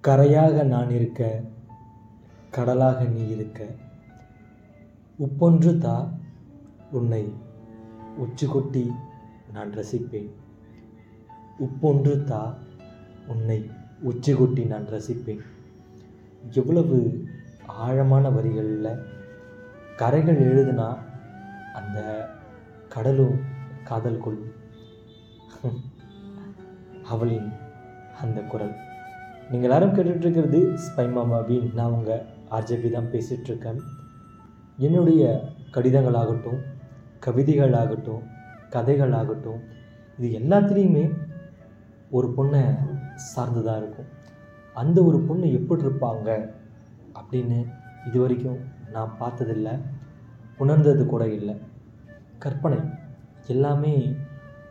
கரையாக நான் இருக்க கடலாக நீ இருக்க. உப்பொன்று தா உன்னை உச்சி கொட்டி நான் ரசிப்பேன். உப்பொன்று தா உன்னை உச்சி கொட்டி நான் ரசிப்பேன். எவ்வளவு ஆழமான வரிகளில் கரைகள் எழுதுனா அந்த கடலும் காதல் கொள்ளும் அவளின் அந்த குரல். நீங்கள் எல்லாரும் கேட்டுட்ருக்கிறது ஸ்பை மாமா நான் உங்கள் ஆர்ஜேபி தான் பேசிகிட்ருக்கேன் என்னுடைய கடிதங்களாகட்டும் கவிதைகளாகட்டும் கதைகளாகட்டும் இது எல்லாத்துலேயுமே ஒரு பொண்ணை சார்ந்து தான் இருக்கும். அந்த ஒரு பொண்ணு எப்படி இருப்பாங்க அப்படின்னு இது வரைக்கும் நான் பார்த்ததில்லை. உணர்ந்தது கூட இல்லை. கற்பனை. எல்லாமே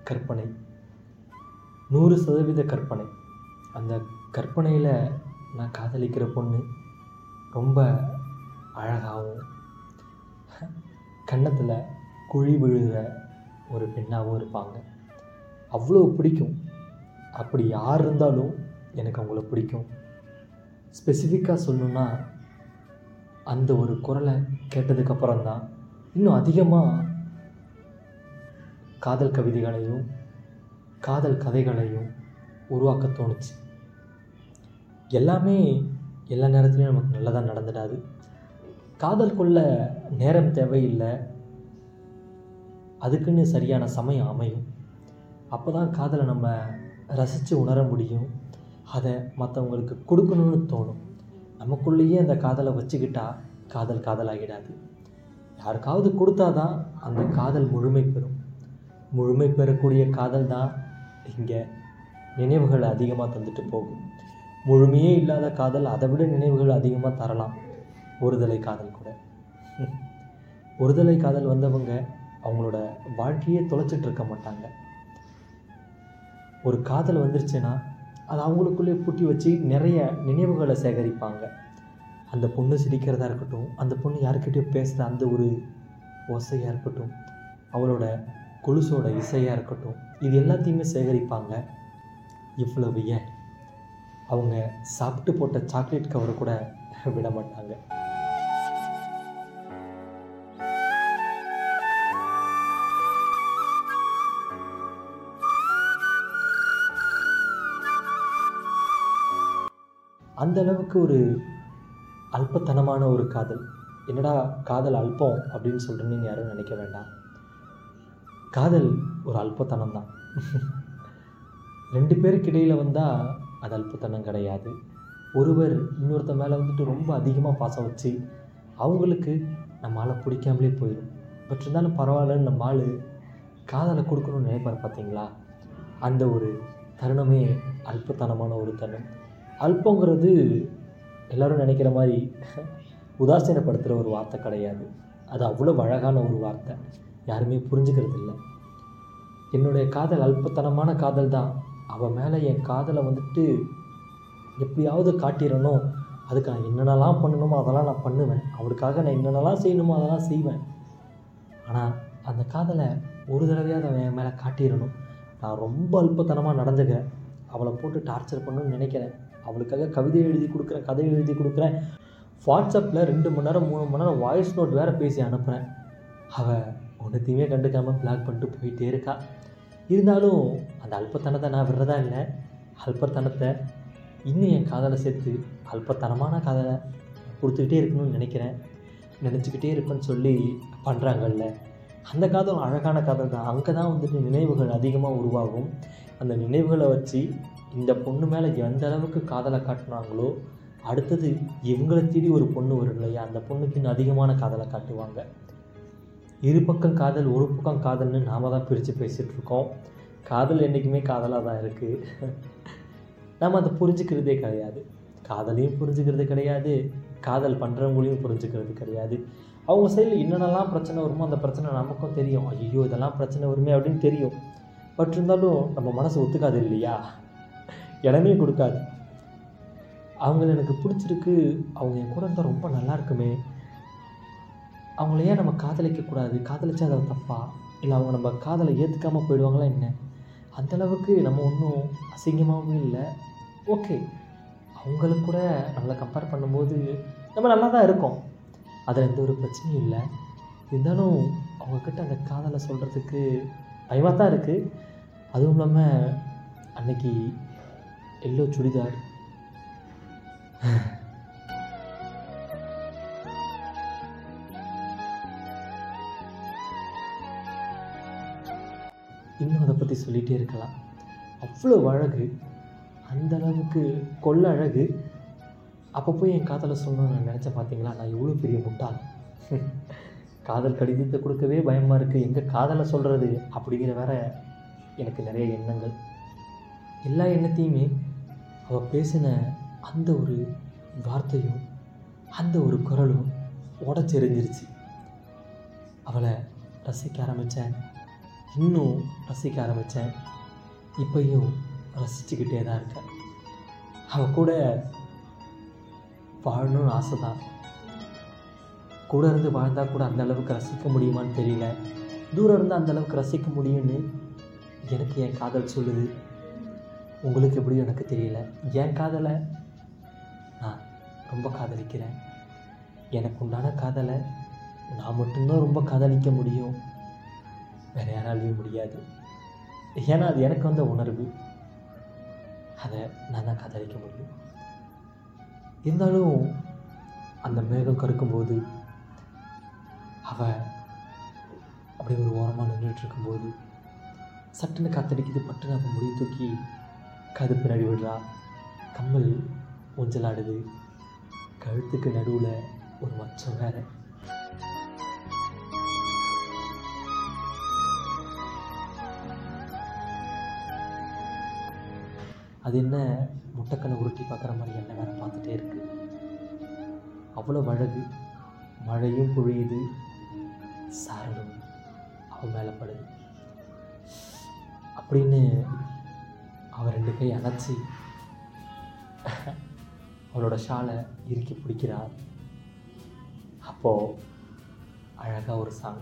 கற்பனை. நூறு சதவீத கற்பனை. அந்த கற்பனையில் நான் காதலிக்கிற பொண்ணு ரொம்ப அழகாகவும் கன்னத்தில் குழி விழுகிற ஒரு பெண்ணாகவும் இருப்பாங்க. அவ்வளோ பிடிக்கும். அப்படி யார் இருந்தாலும் எனக்கு அவங்கள பிடிக்கும். ஸ்பெசிஃபிக்காக சொல்லணுன்னா அந்த ஒரு குரலை கேட்டதுக்கப்புறம் தான் இன்னும் அதிகமாக காதல் கவிதைகளையும் காதல் கதைகளையும் உருவாக்க தோணுச்சு. எல்லாமே எல்லா நேரத்துலையும் நமக்கு நல்லதாக நடந்துடாது. காதல் கொள்ள நேரம் தேவையில்லை. அதுக்குன்னு சரியான சமயம் அமையும். அப்போ தான் காதலை நம்ம ரசித்து உணர முடியும். அதை மற்றவங்களுக்கு கொடுக்கணும்னு தோணும். நமக்குள்ளேயே அந்த காதலை வச்சுக்கிட்டா காதல் காதலாகிடாது. யாருக்காவது கொடுத்தாதான் அந்த காதல் முழுமை பெறும். முழுமை பெறக்கூடிய காதல் தான் இங்கே நினைவுகள் அதிகமாக தந்துட்டு போகும். முழுமையே இல்லாத காதல் அதை விட நினைவுகள் அதிகமாக தரலாம். ஒருதலை காதல் கூட. ஒருதலை காதல் வந்தவங்க அவங்களோட வாழ்க்கையே தொலைச்சிட்டு இருக்க மாட்டாங்க. ஒரு காதல் வந்துருச்சுன்னா அது அவங்களுக்குள்ளே பூட்டி வச்சு நிறைய நினைவுகளை சேகரிப்பாங்க. அந்த பொண்ணு சிரிக்கிறதா இருக்கட்டும் அந்த பொண்ணு யாருக்கிட்டேயோ பேசுகிற அந்த ஒரு ஓசையாக இருக்கட்டும் அவளோட கொலுசோட இசையாக இருக்கட்டும் இது எல்லாத்தையுமே சேகரிப்பாங்க. இவ்வளவு ஏன்? அவங்க சாப்பிட்டு போட்ட சாக்லேட் கவர் கூட விட மாட்டாங்க. அந்த அளவுக்கு ஒரு அல்பத்தனமான ஒரு காதல். என்னடா காதல் அல்பம் அப்படின்னு சொல்லிட்டு நீங்கள் யாரும் நினைக்க வேண்டாம். காதல் ஒரு அல்பத்தனம் தான் ரெண்டு பேருக்கு இடையில் வந்தால் அது அல்பத்தனம் கிடையாது. ஒருவர் இன்னொருத்த மேலே வந்துட்டு ரொம்ப அதிகமாக பாசம் வச்சு அவங்களுக்கு நம்ம ஆளை பிடிக்காமலே போயிடும் பட் இருந்தாலும் பரவாயில்லன்னு நம்ம ஆள் காதலை கொடுக்கணும்னு நினைப்பார் பார்த்தீங்களா அந்த ஒரு தருணமே அல்பத்தனமான ஒரு தருணம். அல்பங்கிறது எல்லோரும் நினைக்கிற மாதிரி உதாசீனப்படுத்துகிற ஒரு வார்த்தை கிடையாது. அது அவ்வளோ அழகான ஒரு வார்த்தை. யாருமே புரிஞ்சுக்கிறது இல்லை என்னுடைய காதல் அல்பத்தனமான காதல் தான். அவள் மேலே என் காதலை வந்துட்டு எப்படியாவது காட்டிடணும். அதுக்கு நான் என்னென்னலாம் பண்ணணுமோ அதெல்லாம் நான் பண்ணுவேன். அவளுக்காக நான் என்னென்னலாம் செய்யணுமோ அதெல்லாம் செய்வேன். ஆனால் அந்த காதலை ஒரு தடவையாவது அவன் என் மேலே காட்டிடணும். நான் ரொம்ப அல்பத்தனமாக நடந்துக்கிறேன். அவளை போட்டு டார்ச்சர் பண்ணணும்னு நினைக்கிறேன். அவளுக்காக கவிதை எழுதி கொடுக்குறேன் கதை எழுதி கொடுக்குறேன். வாட்ஸ்அப்பில் ரெண்டு மணி நேரம் மூணு மணி நேரம் வாய்ஸ் நோட் வேறு பேசி அனுப்புகிறேன் அவள் ஒன்றுத்தையுமே கண்டுக்காமல் பிளாக் பண்ணிட்டு போயிட்டே இருக்கா. இருந்தாலும் அந்த அல்பத்தனத்தை நான் விடுறதா இல்லை. அல்பத்தனத்தை இன்னும் என் காதலை சேர்த்து அல்பத்தனமான காதலை கொடுத்துக்கிட்டே இருக்கணும்னு நினைக்கிறேன். நினச்சிக்கிட்டே இருப்பேன்னு சொல்லி பண்ணுறாங்கல்ல அந்த காதல் அழகான காதல் தான். அங்கே தான் வந்துட்டு நினைவுகள் அதிகமாக உருவாகும். அந்த நினைவுகளை வச்சு இந்த பொண்ணு மேலே எந்த அளவுக்கு காதலை காட்டினாங்களோ அடுத்தது இவங்களை தேடி ஒரு பொண்ணு வரும் இல்லையா? அந்த பொண்ணுக்கு இன்னும் அதிகமான காதலை காட்டுவாங்க. இரு பக்கம் காதல் ஒரு பக்கம் காதல்னு நாம தான் பிரித்து பேசிகிட்ருக்கோம் காதல் என்றைக்குமே காதலாக தான் இருக்குது நம்ம அதை புரிஞ்சுக்கிறதே கிடையாது. காதலையும் புரிஞ்சுக்கிறது கிடையாது. காதல் பண்ணுறவங்களையும் புரிஞ்சுக்கிறது கிடையாது. அவங்க சைடில் என்னென்னலாம் பிரச்சனை வருமோ அந்த பிரச்சனை நமக்கும் தெரியும். ஐயோ இதெல்லாம் பிரச்சனை வருமே அப்படின்னு தெரியும். பட் இருந்தாலும் நம்ம மனசு ஒத்துக்காது இல்லையா? இடமே கொடுக்காது. அவங்கள எனக்கு பிடிச்சிருக்கு. அவங்க என் கூட இருந்தால் ரொம்ப நல்லா இருக்குமே. அவங்கள ஏன் நம்ம காதலிக்கக்கூடாது காதலிச்சா அது தப்பா? இல்லை அவங்க நம்ம காதலை ஏற்றுக்காமல் போயிடுவாங்களா என்ன? அந்தளவுக்கு நம்ம ஒன்றும் அசிங்கமாகவும் இல்லை. ஓகே அவங்களுக்கு கூட நம்மளை கம்பேர் பண்ணும்போது நம்ம நல்லா தான் இருக்கோம். அதில் எந்த ஒரு பிரச்சனையும் இல்லை. இருந்தாலும் அவங்கக்கிட்ட அந்த காதலை சொல்கிறதுக்கு பயமாக தான் இருக்குது அதுவும் இல்லாமல் அன்னைக்கு எல்லோ சுடிதார். பற்றி சொல்லிகிட்டே இருக்கலாம். அவ்வளோ அழகு அந்த அளவுக்கு கொள்ள அழகு. அப்போ போய் என் காதலை சொல்லணும்னு நான் நினச்சேன் பார்த்தீங்களா நான் எவ்வளோ பெரிய முட்டாள். காதல் கடிதத்தை கொடுக்கவே பயமாக இருக்குது எங்கே காதலை சொல்கிறது அப்படிங்கிற வேற எனக்கு நிறைய எண்ணங்கள். எல்லா எண்ணத்தையுமே அவள் பேசின அந்த ஒரு வார்த்தையும் அந்த ஒரு குரலும் உடச்செறிஞ்சிருச்சு. அவளை ரசிக்க ஆரம்பித்தேன் இன்னும் ரசிக்க ஆரம்பித்தேன் இப்பையும் ரசிச்சுக்கிட்டே தான் இருக்கேன். அவள் கூட வாழணும்னு ஆசை தான் கூட இருந்து வாழ்ந்தால் கூட அந்த அளவுக்கு ரசிக்க முடியுமான்னு தெரியல. தூரம் இருந்து அந்த அளவுக்கு ரசிக்க முடியும்னு எனக்கு என் காதல் சொல்லுது. உங்களுக்கு எப்படியும் எனக்கு தெரியல. என் காதலை நான் ரொம்ப காதலிக்கிறேன். எனக்கு உண்டான காதலை நான் மட்டும்தான் ரொம்ப காதலிக்க முடியும். வேறு யாராலையும் முடியாது. ஏன்னா அது எனக்கு வந்த உணர்வு. அதை நான் தான் காதலிக்க முடியும். இருந்தாலும் அந்த மேகம் கருக்கும்போது அவள் அப்படி ஒரு ஓரமாக நின்றுட்டு இருக்கும்போது சட்டுன்னு காத்தடிக்குது பட்டுன்னு அவன் முடிய தூக்கி கது பின்னாடி விடுறா. கம்மல் ஊஞ்சலாடுது. கழுத்துக்கு நடுவில் ஒரு மச்சம் வேறு. அது என்ன? முட்டைக்கண்ணை உருட்டி பார்க்குற மாதிரி என்ன வேறு பார்த்துட்டே இருக்கு. அவ்வளோ அழகு. மழையும் பொழியுது. சாரலும் அவன் மேலே படுது. அப்படின்னு அவன் ரெண்டு கை அணைச்சி அவளோட ஷாலை இறுக்கி பிடிக்கிறார். அப்போது அழகாக ஒரு சாங்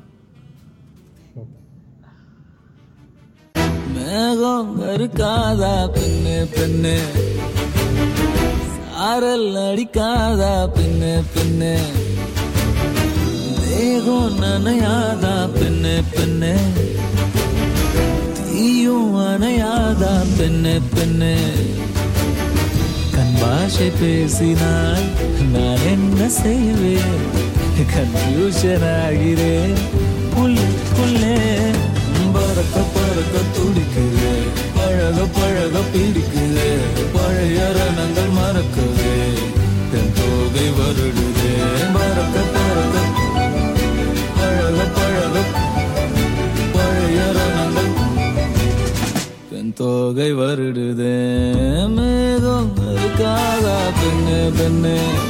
மேகம் இருக்காதா பெண்ணு பெண்ணு? சாரல் அடிக்காதா பெண்ணு பெண்ணு? தேகம் நனையாதா பெண்ணு பெண்ணு? தீயும் அணையாதா பெண்ணு பெண்ணு? கண் பாஷை பேசினால் நான் என்ன செய்வேன்? கன்ஃபியூஷன் ஆகிறேன். புல்லுக்குள்ளே பறக்க பறக்க துடிக்குது. பழக பழக பிடிக்குது. பழைய ரணங்கள் மறக்குது. தென் தோகை வருடுது. மறக்க பழக பழக பழக. பழைய ரணங்கள். பெண் தோகை வருடுதே. மேகம் இருக்காதா பெண்ணு பெண்ணு.